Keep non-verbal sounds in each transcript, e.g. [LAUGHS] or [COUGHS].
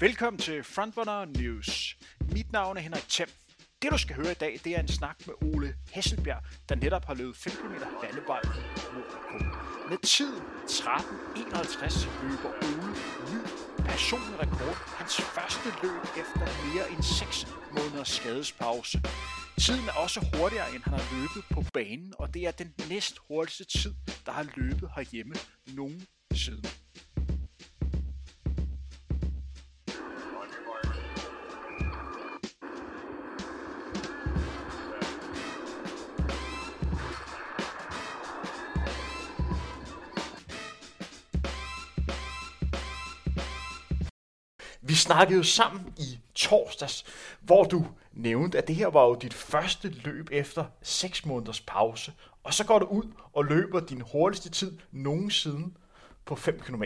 Velkommen til Frontrunner News. Mit navn er Henrik Thiem. Det du skal høre i dag, det er en snak med Ole Hesselbjerg, der netop har løbet 5 km landevej i Monaco. Med tiden 13.51 løber Ole ny personlig rekord. Hans første løb efter mere end 6 måneders skadespause. Tiden er også hurtigere, end han har løbet på banen, og det er den næst hurtigste tid, der har løbet herhjemme nogensinde. Vi snakkede jo sammen i torsdags, hvor du nævnte, at det her var jo dit første løb efter 6 måneders pause. Og så går du ud og løber din hurtigste tid nogensinde på 5 km.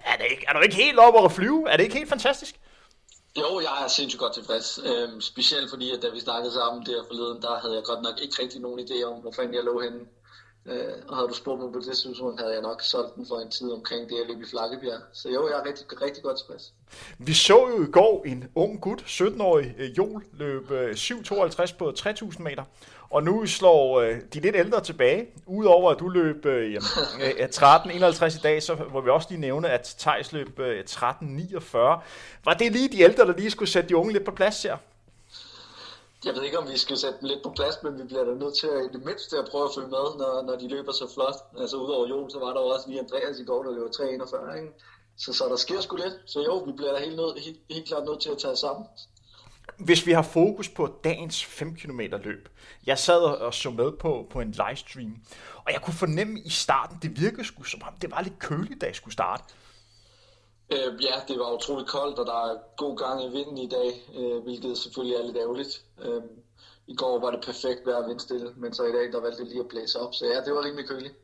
Er, det ikke, er du ikke helt oppe at flyve? Er det ikke helt fantastisk? Jo, jeg er sindssygt godt tilfreds. Øhm, specielt fordi, at da vi snakkede sammen der forleden, der havde jeg godt nok ikke rigtig nogen idé om, hvor fanden jeg lå henne. Øh, og havde du spurgt mig på det tidspunkt, havde jeg nok solgt den for en tid omkring det, jeg løb i Flakkebjerg. Så jo, jeg er rigtig, rigtig godt tilfreds. Vi så jo i går en ung gut, 17-årig øh, Jol, løb øh, 7.52 på 3.000 meter. Og nu slår øh, de lidt ældre tilbage. Udover at du løb øh, jamen, [LAUGHS] øh, 13.51 i dag, så må vi også lige nævne, at Thijs løb øh, 13.49. Var det lige de ældre, der lige skulle sætte de unge lidt på plads her? Jeg ved ikke, om vi skal sætte dem lidt på plads, men vi bliver da nødt til at, i det mindste at prøve at følge med, når, når de løber så flot. Altså udover Jon, så var der også lige Andreas i går, der løber 3.41, ikke? Så, så der sker sgu lidt. Så jo, vi bliver da helt, nød, helt, helt klart nødt til at tage sammen. Hvis vi har fokus på dagens 5 km løb. Jeg sad og så med på, på en livestream, og jeg kunne fornemme i starten, det virkede sgu som om det var lidt køligt, da jeg skulle starte. Øh, ja, det var utroligt koldt, og der er god gang i vinden i dag, øh, hvilket selvfølgelig er lidt ærgerligt. Øh, I går var det perfekt vejr vindstille, men så i dag der valgte det lige at blæse op, så ja, det var rimelig køligt.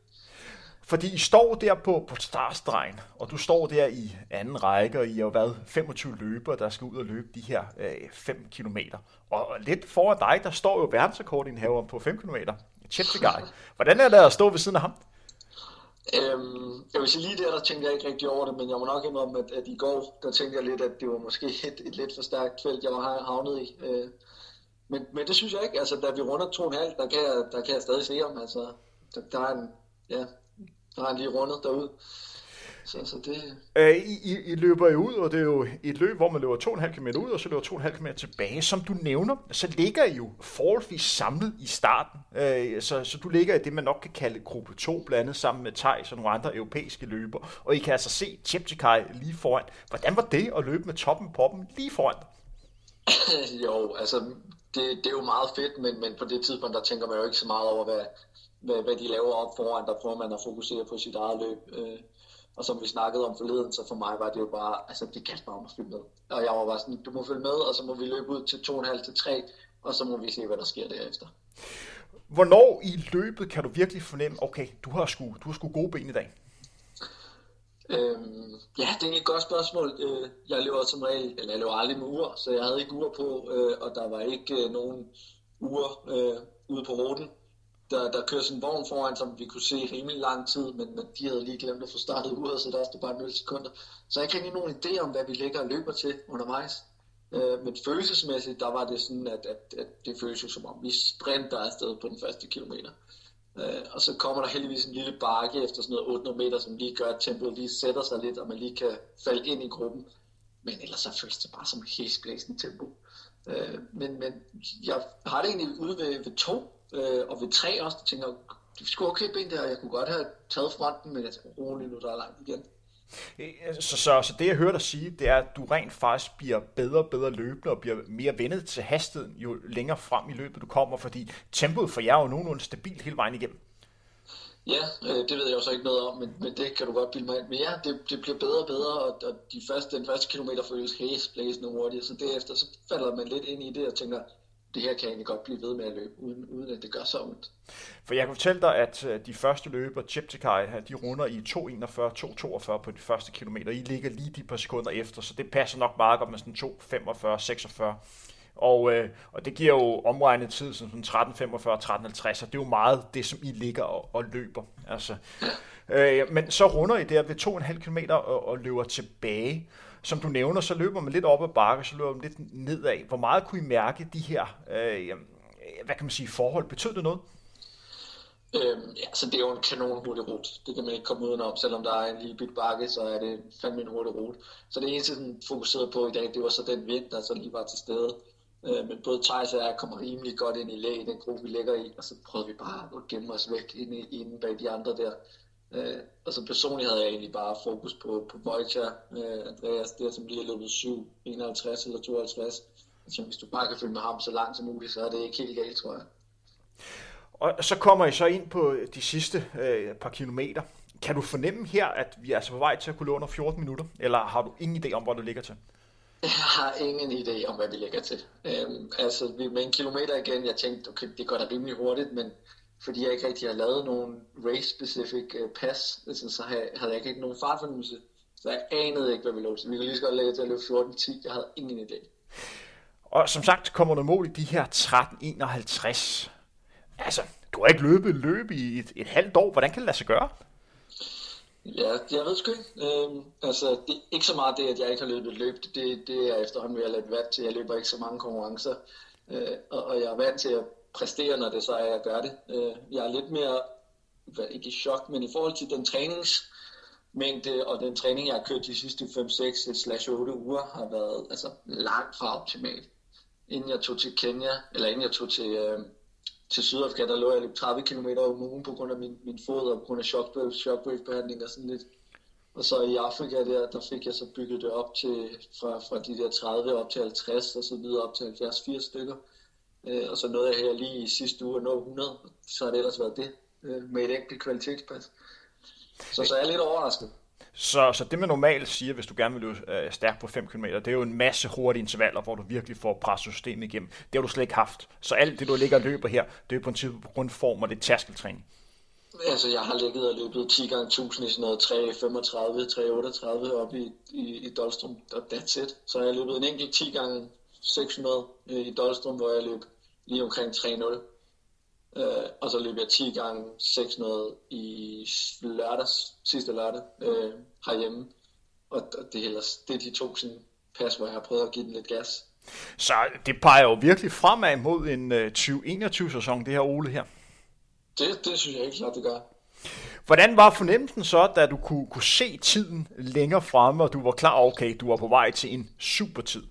Fordi I står der på, på startstregen, og du står der i anden række, og I har jo været 25 løbere, der skal ud og løbe de her øh, 5 km. Og lidt foran dig, der står jo verdensrekordindhaver på 5 km, Cheptegei. Hvordan er det at stå ved siden af ham? Øhm, jeg vil sige lige der, der tænkte jeg ikke rigtig over det, men jeg må nok indrømme, at, at i går, der tænkte jeg lidt, at det var måske et, et lidt for stærkt felt, jeg var havnet i. Øh, men, men det synes jeg ikke. Altså, da vi runder 2,5, der kan jeg, der kan jeg stadig se ham. Altså, der, der er en, ja, der er han lige rundet derude. Så, så det... Øh, I, I, I løber jo ud, og det er jo et løb, hvor man løber 2,5 km ud, og så løber 2,5 km tilbage. Som du nævner, så ligger I jo forholdsvis samlet i starten. Øh, så, så du ligger i det, man nok kan kalde gruppe 2, blandt andet sammen med Thijs og nogle andre europæiske løber. Og I kan altså se Cheptegei lige foran. Hvordan var det at løbe med toppen på dem lige foran dig? [LAUGHS] jo, altså det, det er jo meget fedt, men, men på det tidspunkt, der tænker man jo ikke så meget over, hvad, hvad, hvad de laver op foran. Der prøver man at fokusere på sit eget løb. Øh, og som vi snakkede om forleden, så for mig var det jo bare, altså det galt bare om at følge med. Og jeg var bare sådan, du må følge med, og så må vi løbe ud til 2,5 til 3, og så må vi se, hvad der sker derefter. Hvornår i løbet kan du virkelig fornemme, okay, du har sgu, du har sgu gode ben i dag? Øhm, ja, det er et godt spørgsmål. Øh, jeg løber som regel, eller jeg løber aldrig med uger, så jeg havde ikke uger på, øh, og der var ikke øh, nogen uger øh, ude på ruten der, der kører sådan en vogn foran, som vi kunne se i rimelig lang tid, men, men de havde lige glemt at få startet uret, så der stod bare 0 sekunder. Så jeg kan ikke nogen idé om, hvad vi ligger og løber til undervejs. Øh, men følelsesmæssigt, der var det sådan, at, at, at det føles jo som om, vi sprinter afsted på den første kilometer. Øh, og så kommer der heldigvis en lille bakke efter sådan noget 800 meter, som lige gør, at tempoet lige sætter sig lidt, og man lige kan falde ind i gruppen. Men ellers så føles det bare som et hæsblæsende tempo. Øh, men, men jeg har det egentlig ude ved, ved to, Øh, og ved tre også, tænker jeg, det skulle okay ben der, jeg kunne godt have taget fronten, men jeg tænker, roligt nu, der er langt igen. Så, så, så det jeg hører dig sige, det er, at du rent faktisk bliver bedre og bedre løbende og bliver mere vendet til hastigheden, jo længere frem i løbet du kommer, fordi tempoet for jer er jo nogenlunde stabilt hele vejen igennem. Ja, øh, det ved jeg jo så ikke noget om, men, men det kan du godt bilde mig ind. Men ja, det, det bliver bedre og bedre, og, og de første, den første kilometer føles hæsblæsende hurtigt, så derefter så falder man lidt ind i det og tænker, det her kan egentlig godt blive ved med at løbe, uden, uden at det gør så ondt. For jeg kan fortælle dig, at øh, de første løber, Cheptegei, de runder i 2.41, 2.42 på de første kilometer. I ligger lige de par sekunder efter, så det passer nok meget godt med sådan 2.45, 46. Og, øh, og det giver jo omregnet tid som sådan 13.45, 13.50, og det er jo meget det, som I ligger og, og løber. Altså, øh, men så runder I der ved 2,5 km og, og løber tilbage som du nævner, så løber man lidt op ad bakke, så løber man lidt nedad. Hvor meget kunne I mærke de her, øh, øh, hvad kan man sige, forhold? Betød det noget? Øhm, ja, så det er jo en kanon hurtig rute. Det kan man ikke komme udenom. Selvom der er en lille bit bakke, så er det fandme en hurtig rute. Så det eneste, den fokuserede på i dag, det var så den vind, der så lige var til stede. Øh, men både Thijs og jeg kommer rimelig godt ind i læ den gruppe, vi ligger i, og så prøvede vi bare at gemme os væk inde, inde bag de andre der. Øh, og så personligt havde jeg egentlig bare fokus på, på Wojciech, øh, Andreas, der som lige har løbet 7, 51 eller 52. Altså, hvis du bare kan følge med ham så langt som muligt, så er det ikke helt galt, tror jeg. Og så kommer I så ind på de sidste øh, par kilometer. Kan du fornemme her, at vi er altså på vej til at kunne under 14 minutter, eller har du ingen idé om, hvor du ligger til? Jeg har ingen idé om, hvad vi ligger til. Øhm, altså, vi med en kilometer igen, jeg tænkte, okay, det går da rimelig hurtigt, men fordi jeg ikke rigtig har lavet nogen race-specific uh, pass, altså, så havde jeg ikke rigtig nogen fartfornemmelse. Så jeg anede ikke, hvad vi lå til. Vi kunne lige så godt lægge til at løbe 14-10. Jeg havde ingen idé. Og som sagt kommer der mål i de her 13.51. Altså, du har ikke løbet løb i et, et halvt år. Hvordan kan det lade sig gøre? Ja, jeg ved sgu ikke. Øhm, altså, det er ikke så meget det, at jeg ikke har løbet løb. Det, det er efterhånden ved at lidt vant til. Jeg løber ikke så mange konkurrencer. Øh, og, og jeg er vant til at præstere, når det så er, at jeg gør det. Øh, jeg er lidt mere, ikke i chok, men i forhold til den træningsmængde og den træning, jeg har kørt de sidste 5-6-8 uger, har været altså, langt fra optimalt. Inden jeg tog til Kenya, eller inden jeg tog til, øh, til Sydafrika, der lå jeg lidt 30 km om ugen på grund af min, min fod og på grund af shockwave, shockwave behandling og sådan lidt. Og så i Afrika der, der fik jeg så bygget det op til, fra, fra de der 30 op til 50 og så videre op til 70-80 stykker. Øh, og så nåede jeg her lige i sidste uge at nå 100, så har det ellers været det øh, med et enkelt kvalitetspas. Så, så er jeg lidt overrasket. Så, så det man normalt siger, hvis du gerne vil løbe øh, stærkt på 5 km, det er jo en masse hurtige intervaller, hvor du virkelig får presset systemet igennem. Det har du slet ikke haft. Så alt det, du ligger og løber her, det er på en tid på grundform, og det er tærskeltræning. Altså, jeg har ligget og løbet 10 gange 1000 i sådan noget 335, 338 op i, i, i Dolstrom, og that's it. Så jeg har løbet en enkelt 10 gange 600 øh, i Dolstrom, hvor jeg løb lige omkring 3.0. Øh, og så løb jeg 10 gange 600 i lørdags, sidste lørdag øh, herhjemme. Og det, ellers, det er de to sådan, pas, hvor jeg har prøvet at give den lidt gas. Så det peger jo virkelig fremad mod en øh, 2021-sæson, det her Ole her. Det, det synes jeg ikke klart, det gør. Hvordan var fornemmelsen så, da du kunne, kunne se tiden længere fremme, og du var klar, okay, du var på vej til en super tid?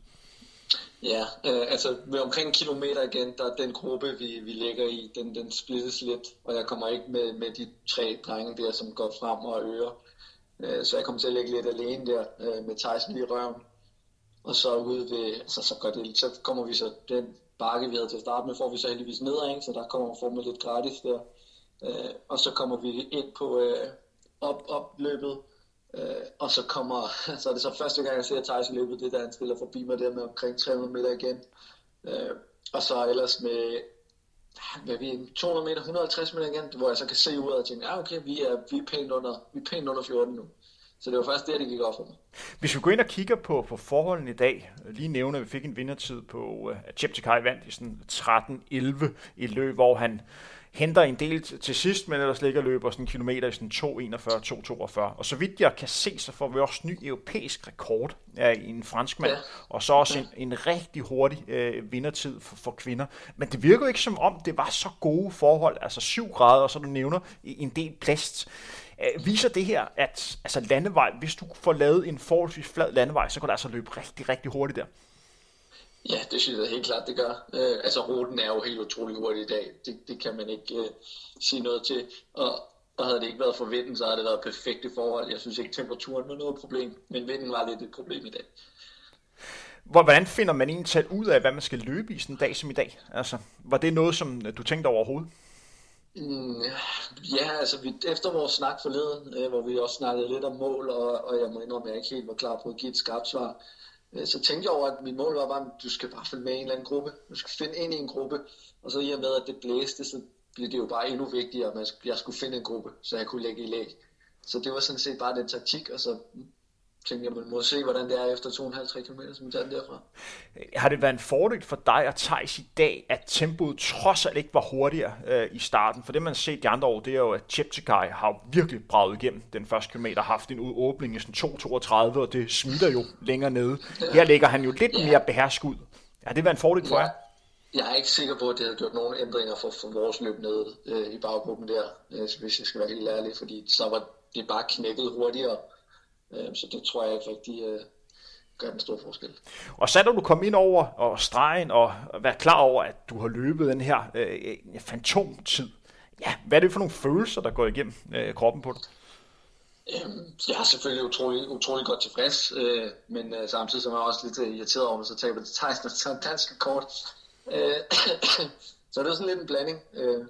Ja, øh, altså med omkring en kilometer igen, der er den gruppe, vi, vi ligger i, den, den splittes lidt, og jeg kommer ikke med, med de tre drenge der, som går frem og øger. Øh, så jeg kommer til at ligge lidt alene der øh, med Tyson lige i røven. Og så ude ved, altså så, går det, så kommer vi så, den bakke vi havde til at starte med, får vi så heldigvis nedad, ikke? så der kommer får lidt gratis der. Øh, og så kommer vi ind på øh, op, opløbet, Øh, og så kommer, [LAUGHS] så er det så første gang, jeg ser Thijs løbet, det der han stiller forbi mig der med omkring 300 meter igen. Øh, og så ellers med, hvad vi 200 meter, 150 meter igen, hvor jeg så kan se ud og tænke, ja okay, vi er, vi er, pænt under, vi er pænt under 14 nu. Så det var først der, det gik op for mig. Hvis vi går ind og kigger på, på forholdene i dag, lige nævner, at vi fik en vindertid på, øh, at Cheptegei vandt i sådan 13-11 i løb, hvor han henter en del til sidst, men ellers ligger løber sådan en kilometer i sådan 2.41, 2.42. Og så vidt jeg kan se, så får vi også ny europæisk rekord af en franskmand, ja. og så også en, en rigtig hurtig øh, vindertid for, for kvinder. Men det virker jo ikke som om, det var så gode forhold, altså 7 grader, og så du nævner en del plast. Øh, viser det her, at altså landevej, hvis du får lavet en forholdsvis flad landevej, så kan du altså løbe rigtig, rigtig hurtigt der. Ja, det synes jeg helt klart, det gør. Øh, altså, ruten er jo helt utrolig hurtig i dag. Det, det kan man ikke øh, sige noget til. Og, og havde det ikke været for vinden, så havde det været perfekte forhold. Jeg synes ikke, temperaturen var noget problem, men vinden var lidt et problem i dag. Hvordan finder man egentlig ud af, hvad man skal løbe i sådan en dag som i dag? Altså, var det noget, som du tænkte over overhovedet? Mm, ja, altså vi, efter vores snak forleden, øh, hvor vi også snakkede lidt om mål, og, og jeg må indrømme, at jeg ikke helt var klar på at give et skarpt svar, Øh, Øh, så tænkte jeg over, at mit mål var bare, at du skal bare finde med i en eller anden gruppe. Du skal finde ind i en gruppe. Og så i og med, at det blæste, så blev det jo bare endnu vigtigere, at jeg skulle finde en gruppe, så jeg kunne lægge i læg. Så det var sådan set bare den taktik, og så tænkte jeg, man må se, hvordan det er efter 2,5-3 km, som vi tager derfra. Har det været en fordel for dig og Thijs i dag, at tempoet trods alt ikke var hurtigere øh, i starten? For det, man har set de andre år, det er jo, at Cheptegei har virkelig braget igennem den første kilometer, haft en åbning i sådan 2.32, og det smitter jo længere nede. Her ligger han jo lidt ja. mere behersket ud. Har det været en fordel for jer? Jeg er ikke sikker på, at det havde gjort nogen ændringer for, for vores løb nede øh, i baggruppen der, øh, hvis jeg skal være helt ærlig, fordi så var det bare knækket hurtigere. Øh, så det tror jeg ikke rigtig øh, gør den store forskel. Og så da du kom ind over og stregen og være klar over, at du har løbet den her øh, fantomtid, ja, hvad er det for nogle følelser, der går igennem øh, kroppen på dig? Øhm, jeg er selvfølgelig utrolig, utrolig godt tilfreds, øh, men øh, samtidig så er jeg også lidt øh, irriteret over, at så taber det tager en dansk kort. Øh, [COUGHS] så det er sådan lidt en blanding. Øh,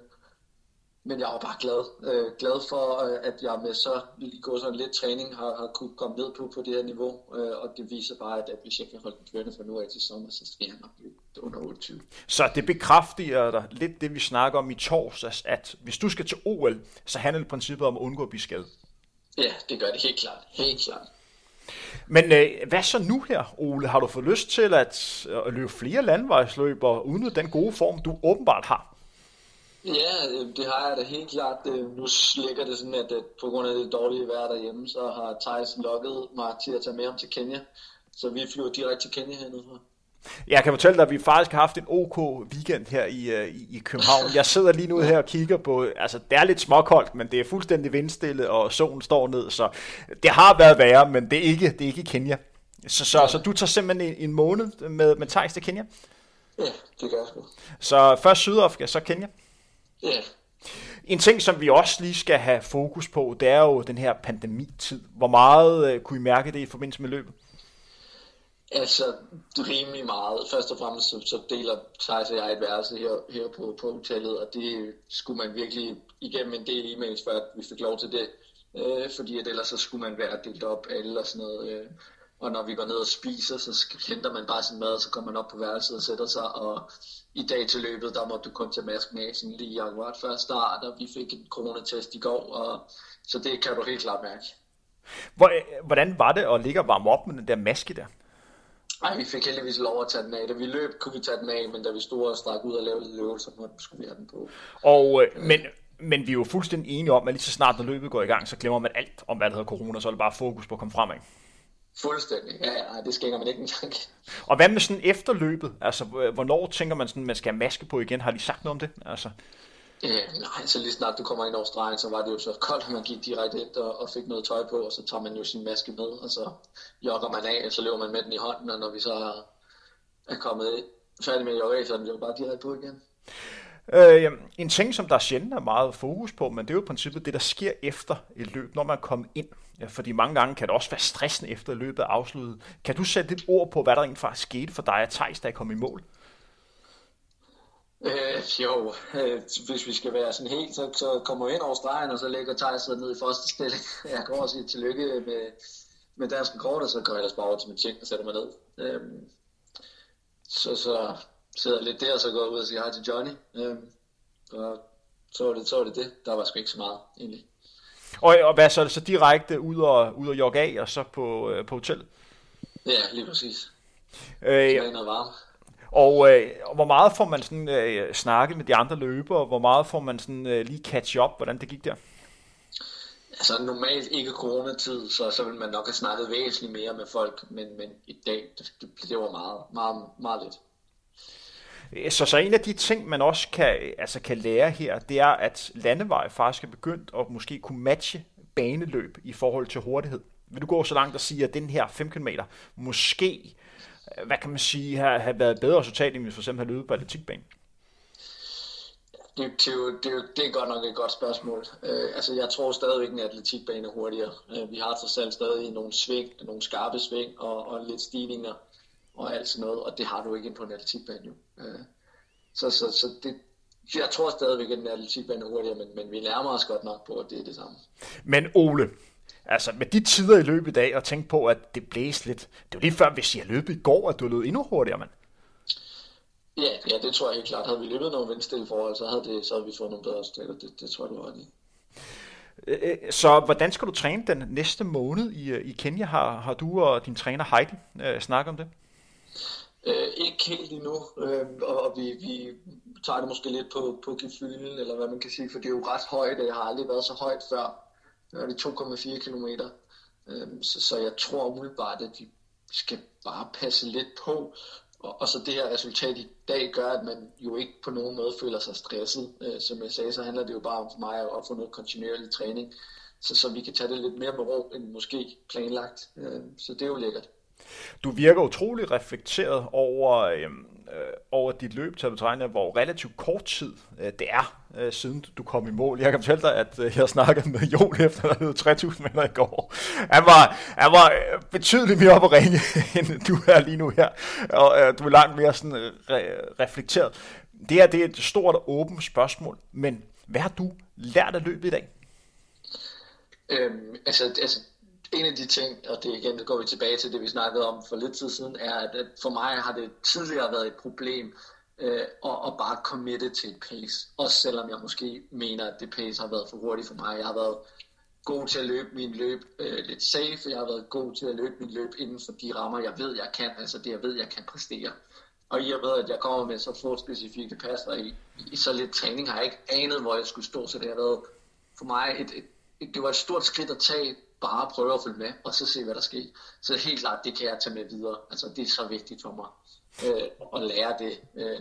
men jeg var bare glad. Øh, glad for, øh, at jeg med så gå sådan lidt træning har, har kunne komme ned på, på det her niveau. Øh, og det viser bare, at, at hvis jeg kan holde den kørende fra nu af til sommer, så skal jeg nok blive under 28. Så det bekræfter dig lidt det, vi snakker om i torsdags, at hvis du skal til OL, så handler det princippet om at undgå at blive skadet. Ja, det gør det helt klart. Helt klart. Men øh, hvad så nu her, Ole? Har du fået lyst til at, at løbe flere landvejsløb og udnytte den gode form, du åbenbart har? Ja, øh, det har jeg da helt klart. Øh, nu ligger det sådan, at på grund af det dårlige vejr derhjemme, så har Thijs lukket mig til at tage med ham til Kenya. Så vi flyver direkte til Kenya hernede fra. Jeg kan fortælle dig, at vi faktisk har haft en OK weekend her i, øh, i, i København. Jeg sidder lige nu her og kigger på, altså det er lidt småkoldt, men det er fuldstændig vindstille, og solen står ned, så det har været værre, men det er ikke, det er ikke Kenya. Så, så, så du tager simpelthen en, en måned med, med Thijs til Kenya? Ja, det gør jeg sgu. Så først Sydafrika, så Kenya? Ja. En ting, som vi også lige skal have fokus på, det er jo den her pandemitid. Hvor meget uh, kunne I mærke det i forbindelse med løbet? Altså, rimelig meget. Først og fremmest så, så deler Thijs og jeg et værelse her, her på, på hotellet, og det skulle man virkelig igennem en del e-mails, før vi fik lov til det. Øh, fordi at ellers så skulle man være delt op alle og sådan noget. Øh. Og når vi går ned og spiser, så henter man bare sin mad, og så kommer man op på værelset og sætter sig. Og i dag til løbet, der måtte du kun tage masken af sådan lige akkurat før start, og vi fik en coronatest i går, og så det kan du helt klart mærke. Hvordan var det at ligge og varme op med den der maske der? Nej, vi fik heldigvis lov at tage den af. Da vi løb, kunne vi tage den af, men da vi stod og strak ud og lavede lidt øvelser, så skulle vi have den på. Og, øh, men, men vi er jo fuldstændig enige om, at lige så snart når løbet går i gang, så glemmer man alt om, hvad der hedder corona, så er det bare fokus på at komme fremad. Fuldstændig, ja, ja, det skænger man ikke en tanke. Og hvad med sådan efterløbet? Altså, hvornår tænker man sådan, man skal have maske på igen? Har de sagt noget om det? Altså... Øh, nej, så lige snart du kommer ind over stregen, så var det jo så koldt, at man gik direkte ind og, og fik noget tøj på, og så tager man jo sin maske med, og så jogger man af, og så løber man med den i hånden, og når vi så er, er kommet færdig med at jogge af, så er den jo bare direkte på igen. Øh, en ting, som der sjældent er meget fokus på, men det er jo i princippet det, der sker efter et løb, når man kommer ind. Ja, fordi mange gange kan det også være stressende efter løbet er afsluttet. Kan du sætte et ord på, hvad der egentlig faktisk skete for dig og Thijs, da jeg kom i mål? Øh, jo, øh, hvis vi skal være sådan helt, så, så kommer vi ind over stregen, og så lægger Thijs sig ned i første stilling. [LAUGHS] Jeg går og siger tillykke med, med dansk kort, og så går jeg ellers bare over til min tjek og sætter mig ned. Øh, så, så sidder lidt der, og så går ud og siger hej til Johnny. Øh, og så var, det, så var det det. Der var sgu ikke så meget, egentlig. Og, og hvad så så direkte ud og, ud og jogge af, og så på, øh, på hotellet? Ja, lige præcis. Øh, så noget varme. Og øh, hvor meget får man sådan øh, snakket med de andre løbere? Hvor meget får man sådan øh, lige catch up? Hvordan det gik der? Altså normalt ikke coronatid, så, så vil man nok have snakket væsentligt mere med folk, men, men i dag, det, det, det var meget, meget, meget lidt. Øh, så, så en af de ting, man også kan, altså kan lære her, det er, at landevej faktisk er begyndt at måske kunne matche baneløb i forhold til hurtighed. Vil du gå så langt og sige, at den her 5 km måske øh, hvad kan man sige, har, har været bedre resultat, end hvis for eksempel har løbet på atletikbanen? Det, det, det, det er godt nok et godt spørgsmål. Øh, altså, jeg tror stadigvæk, at atletikbane er hurtigere. Øh, vi har trods alt stadig nogle sving, nogle skarpe sving og, og lidt stigninger og alt sådan noget, og det har du ikke på en atletikbane jo. Uh, så så, så det, jeg tror stadigvæk, at den atletikbane er hurtigere, men, men vi nærmer os godt nok på, at det er det samme. Men Ole, Altså med de tider i løbet i dag, og tænke på, at det blæste lidt. Det var lige før, hvis jeg løbet i går, at du løb endnu hurtigere, mand. Ja, ja, det tror jeg helt klart. Havde vi løbet nogle vindstille forhold, så havde, det, så havde vi fået nogle bedre resultater. Det, det tror jeg, du har Øh, så hvordan skal du træne den næste måned i, i Kenya? Har, har du og din træner Heidi øh, snakket om det? Øh, ikke helt endnu, øh, og, og vi, vi tager det måske lidt på, på gefylen, eller hvad man kan sige, for det er jo ret højt, og jeg har aldrig været så højt før. Det er 2,4 km. Øh, så, så jeg tror umiddelbart, at vi skal bare passe lidt på, og, og så det her resultat i dag gør, at man jo ikke på nogen måde føler sig stresset. Øh, som jeg sagde, så handler det jo bare om for mig at få noget kontinuerlig træning, så, så vi kan tage det lidt mere med ro, end måske planlagt. Øh, så det er jo lækkert. Du virker utrolig reflekteret over, øhm, øh, over dit løb til at hvor relativt kort tid øh, det er, øh, siden du kom i mål. Jeg kan fortælle dig, at øh, jeg snakkede med Jon [LAUGHS] efter at have 3000 meter i går. Han var, han var øh, betydeligt mere op at ringe, [LAUGHS] end du er lige nu her. Og øh, du er langt mere sådan, øh, re- reflekteret. Det her det er et stort og åbent spørgsmål, men hvad har du lært af løbet i dag? Øhm, altså, altså en af de ting, og det igen, det går vi tilbage til det, vi snakkede om for lidt tid siden, er, at for mig har det tidligere været et problem øh, at, at bare committe til et pace. Også selvom jeg måske mener, at det pace har været for hurtigt for mig. Jeg har været god til at løbe min løb øh, lidt safe, jeg har været god til at løbe min løb inden for de rammer, jeg ved, jeg kan, altså det, jeg ved, jeg kan præstere. Og i og med, at jeg kommer med så få specifikke passer i, i så lidt træning, har jeg ikke anet, hvor jeg skulle stå, så det har været for mig et, et, et det var et stort skridt at tage, bare prøve at følge med, og så se, hvad der sker. Så helt klart, det kan jeg tage med videre. Altså, det er så vigtigt for mig øh, at lære det. Øh,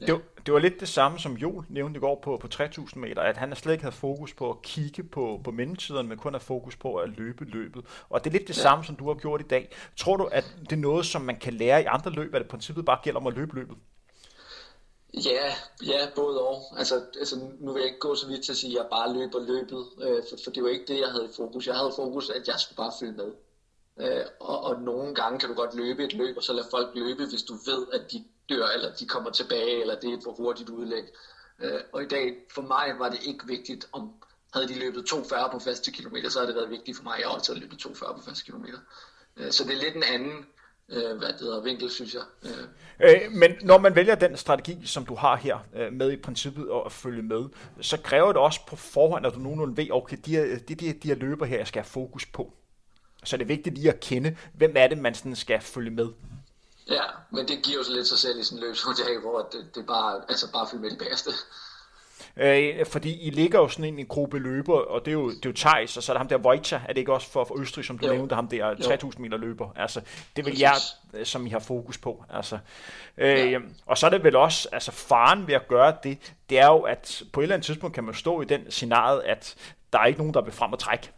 det, var, det var lidt det samme, som Jo nævnte i går på, på 3000 meter, at han slet ikke havde fokus på at kigge på, på mellemtiderne, men kun har fokus på at løbe løbet. Og det er lidt det ja. samme, som du har gjort i dag. Tror du, at det er noget, som man kan lære i andre løb, at det princippet bare gælder om at løbe løbet? Ja, ja, både og. Altså, altså, nu vil jeg ikke gå så vidt til at sige, at jeg bare løber løbet, øh, for, for det var ikke det, jeg havde i fokus. Jeg havde fokus, at jeg skulle bare følge med. Øh, og, og nogle gange kan du godt løbe et løb, og så lade folk løbe, hvis du ved, at de dør, eller de kommer tilbage, eller det er et for hurtigt udlæg. Øh, og i dag, for mig var det ikke vigtigt, om havde de løbet 2,40 på faste kilometer, så havde det været vigtigt for mig, at jeg også havde løbet 2,40 på faste kilometer. Øh, så det er lidt en anden øh, hvad det hedder, vinkel, synes jeg. Øh. Øh, men når man vælger den strategi, som du har her, øh, med i princippet at følge med, så kræver det også på forhånd, at du nogenlunde ved, okay, de her, de, de, de her løber her, jeg skal have fokus på. Så det er vigtigt lige at kende, hvem er det, man sådan skal følge med. Ja, men det giver jo så lidt sig selv i sådan en løb, hvor det, det er bare, altså bare følge med de bedste. Øh, fordi I ligger jo sådan en gruppe løber, og det er jo, det er jo Thijs, og så er der ham der Vojta, er det ikke også for, for Østrig, som du jo. nævnte, ham der 3000 meter løber. Altså, det vil jeg, som I har fokus på. Altså, øh, ja. Og så er det vel også, altså faren ved at gøre det, det er jo, at på et eller andet tidspunkt kan man stå i den scenariet, at der er ikke nogen, der vil frem og trække.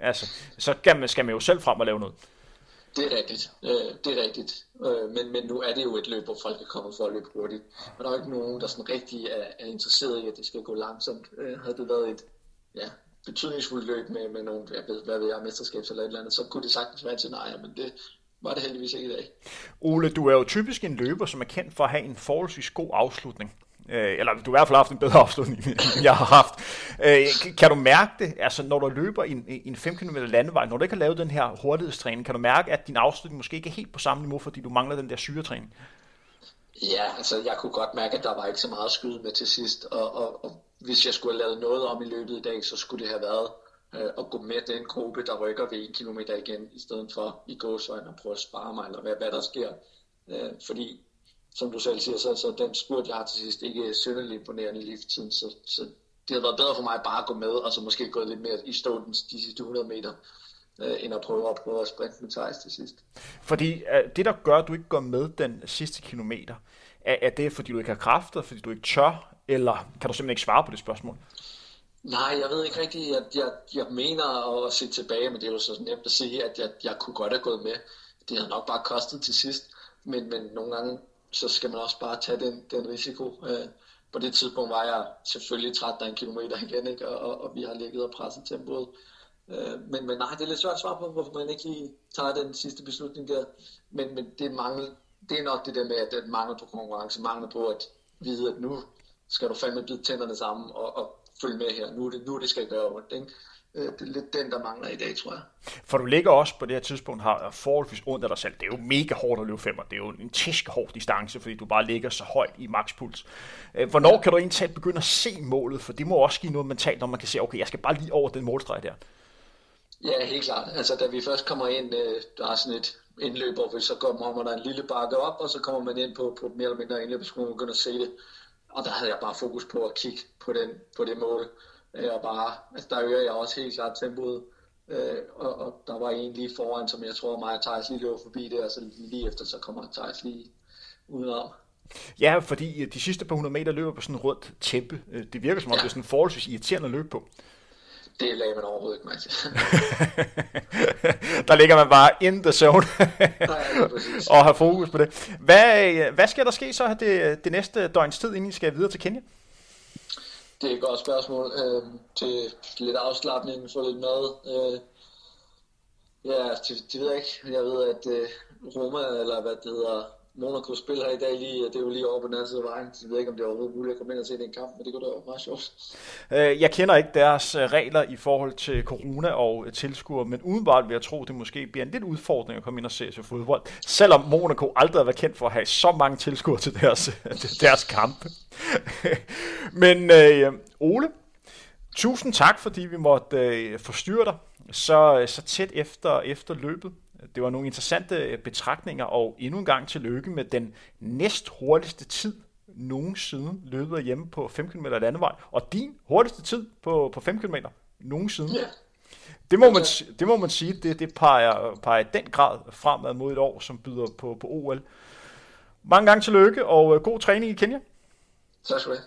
Altså, så skal man, skal man jo selv frem og lave noget. Det er rigtigt. Øh, det er rigtigt. Øh, men, men nu er det jo et løb, hvor folk er kommet for at løbe hurtigt. Og der er jo ikke nogen, der sådan rigtig er, er interesseret i, at det skal gå langsomt. Øh, havde det været et ja, betydningsfuldt løb med, med nogle, jeg ved, hvad ved jeg, mesterskabs eller et eller andet, så kunne det sagtens være til nej, men det var det heldigvis ikke i dag. Ole, du er jo typisk en løber, som er kendt for at have en forholdsvis god afslutning. Øh, eller du har i hvert fald haft en bedre [LAUGHS] afslutning, end jeg har haft. Øh, kan du mærke det, altså når du løber en, en 5 km landevej, når du ikke har lavet den her hurtighedstræning, kan du mærke, at din afslutning måske ikke er helt på samme niveau, fordi du mangler den der syretræning? Ja, altså jeg kunne godt mærke, at der var ikke så meget skyde med til sidst, og, og, og hvis jeg skulle have lavet noget om i løbet i dag, så skulle det have været øh, at gå med den gruppe, der rykker ved 1 km igen, i stedet for i gåsøjne og prøve at spare mig, eller hvad, hvad der sker. Øh, fordi som du selv siger, så, så den spurt, jeg har til sidst, ikke er synderligt imponerende i tiden, så, så det havde været bedre for mig bare at gå med, og så måske gå lidt mere i stå de sidste 100 meter, øh, end at prøve at prøve at sprinte med Thijs til sidst. Fordi øh, det, der gør, at du ikke går med den sidste kilometer, er, er det, fordi du ikke har kræfter, fordi du ikke tør, eller kan du simpelthen ikke svare på det spørgsmål? Nej, jeg ved ikke rigtigt. Jeg, jeg, jeg mener at se tilbage, men det er jo så nemt at sige, at jeg, jeg kunne godt have gået med. Det havde nok bare kostet til sidst. Men, men nogle gange så skal man også bare tage den, den risiko. Øh, på det tidspunkt var jeg selvfølgelig træt af en kilometer igen, ikke? Og, og, og vi har ligget og presset tempoet. Øh, men, men nej, det er lidt svært at svare på, hvorfor man ikke lige tager den sidste beslutning der. Men, men det, mangel, det er nok det der med, at det mangel på konkurrence, mangel på at vide, at nu skal du fandme bide tænderne sammen og, og følge med her. Nu er det, nu det skal gøre ondt. Ikke? Øh, det er lidt den, der mangler i dag, tror jeg. For du ligger også på det her tidspunkt har forholdsvis ondt af dig selv. Det er jo mega hårdt at løbe femmer. Det er jo en tæsk hård distance, fordi du bare ligger så højt i makspuls. Øh, hvornår kan du egentlig begynde at se målet? For det må også give noget mentalt, når man kan se, okay, jeg skal bare lige over den målstreg der. Ja, helt klart. Altså, da vi først kommer ind, øh, der er sådan et indløb, hvor vi så kommer der en lille bakke op, og så kommer man ind på, på mere eller mindre indløb, så man begynde at se det. Og der havde jeg bare fokus på at kigge på, den, på det mål. Øh, og bare, altså der øger jeg også helt klart tempoet. Øh, og, og, der var en lige foran, som jeg tror mig og Thijs lige løb forbi det, og så lige efter, så kommer Thijs lige udenom. Ja, fordi de sidste par hundrede meter løber på sådan en rundt tæppe. Det virker som om, ja. det er sådan forholdsvis irriterende at løbe på det lagde man overhovedet ikke mærke til. [LAUGHS] der ligger man bare in the zone [LAUGHS] og har fokus på det. Hvad, hvad skal der ske så det, det næste døgns tid, inden I skal videre til Kenya? Det er et godt spørgsmål. Øh, til lidt afslappning, få lidt mad. Øh, ja, det, det ved jeg ikke. Jeg ved, at øh, Roma, eller hvad det hedder, Monaco spiller her i dag lige, det er jo lige over på den anden side af vejen, så jeg ved ikke, om det er overhovedet muligt at komme ind og se den kamp, men det kunne da være meget sjovt. Øh, jeg kender ikke deres øh, regler i forhold til corona og tilskuer, tilskuere, men udenbart vil jeg tro, det måske bliver en lidt udfordring at komme ind og se til fodbold, selvom Monaco aldrig har været kendt for at have så mange tilskuere til deres, deres kamp. [LAUGHS] men øh, Ole, tusind tak, fordi vi måtte øh, forstyrre dig så, så tæt efter, efter løbet. Det var nogle interessante øh, betragtninger, og endnu en gang tillykke med den næst hurtigste tid nogensinde løbet hjemme på 5 km landevej, og din hurtigste tid på, på 5 km nogensinde. Ja. Det må, man, det må man sige, det, det peger, peger den grad fremad mod et år, som byder på, på OL. Mange gange tillykke, og øh, god træning i Kenya. Tak skal du have.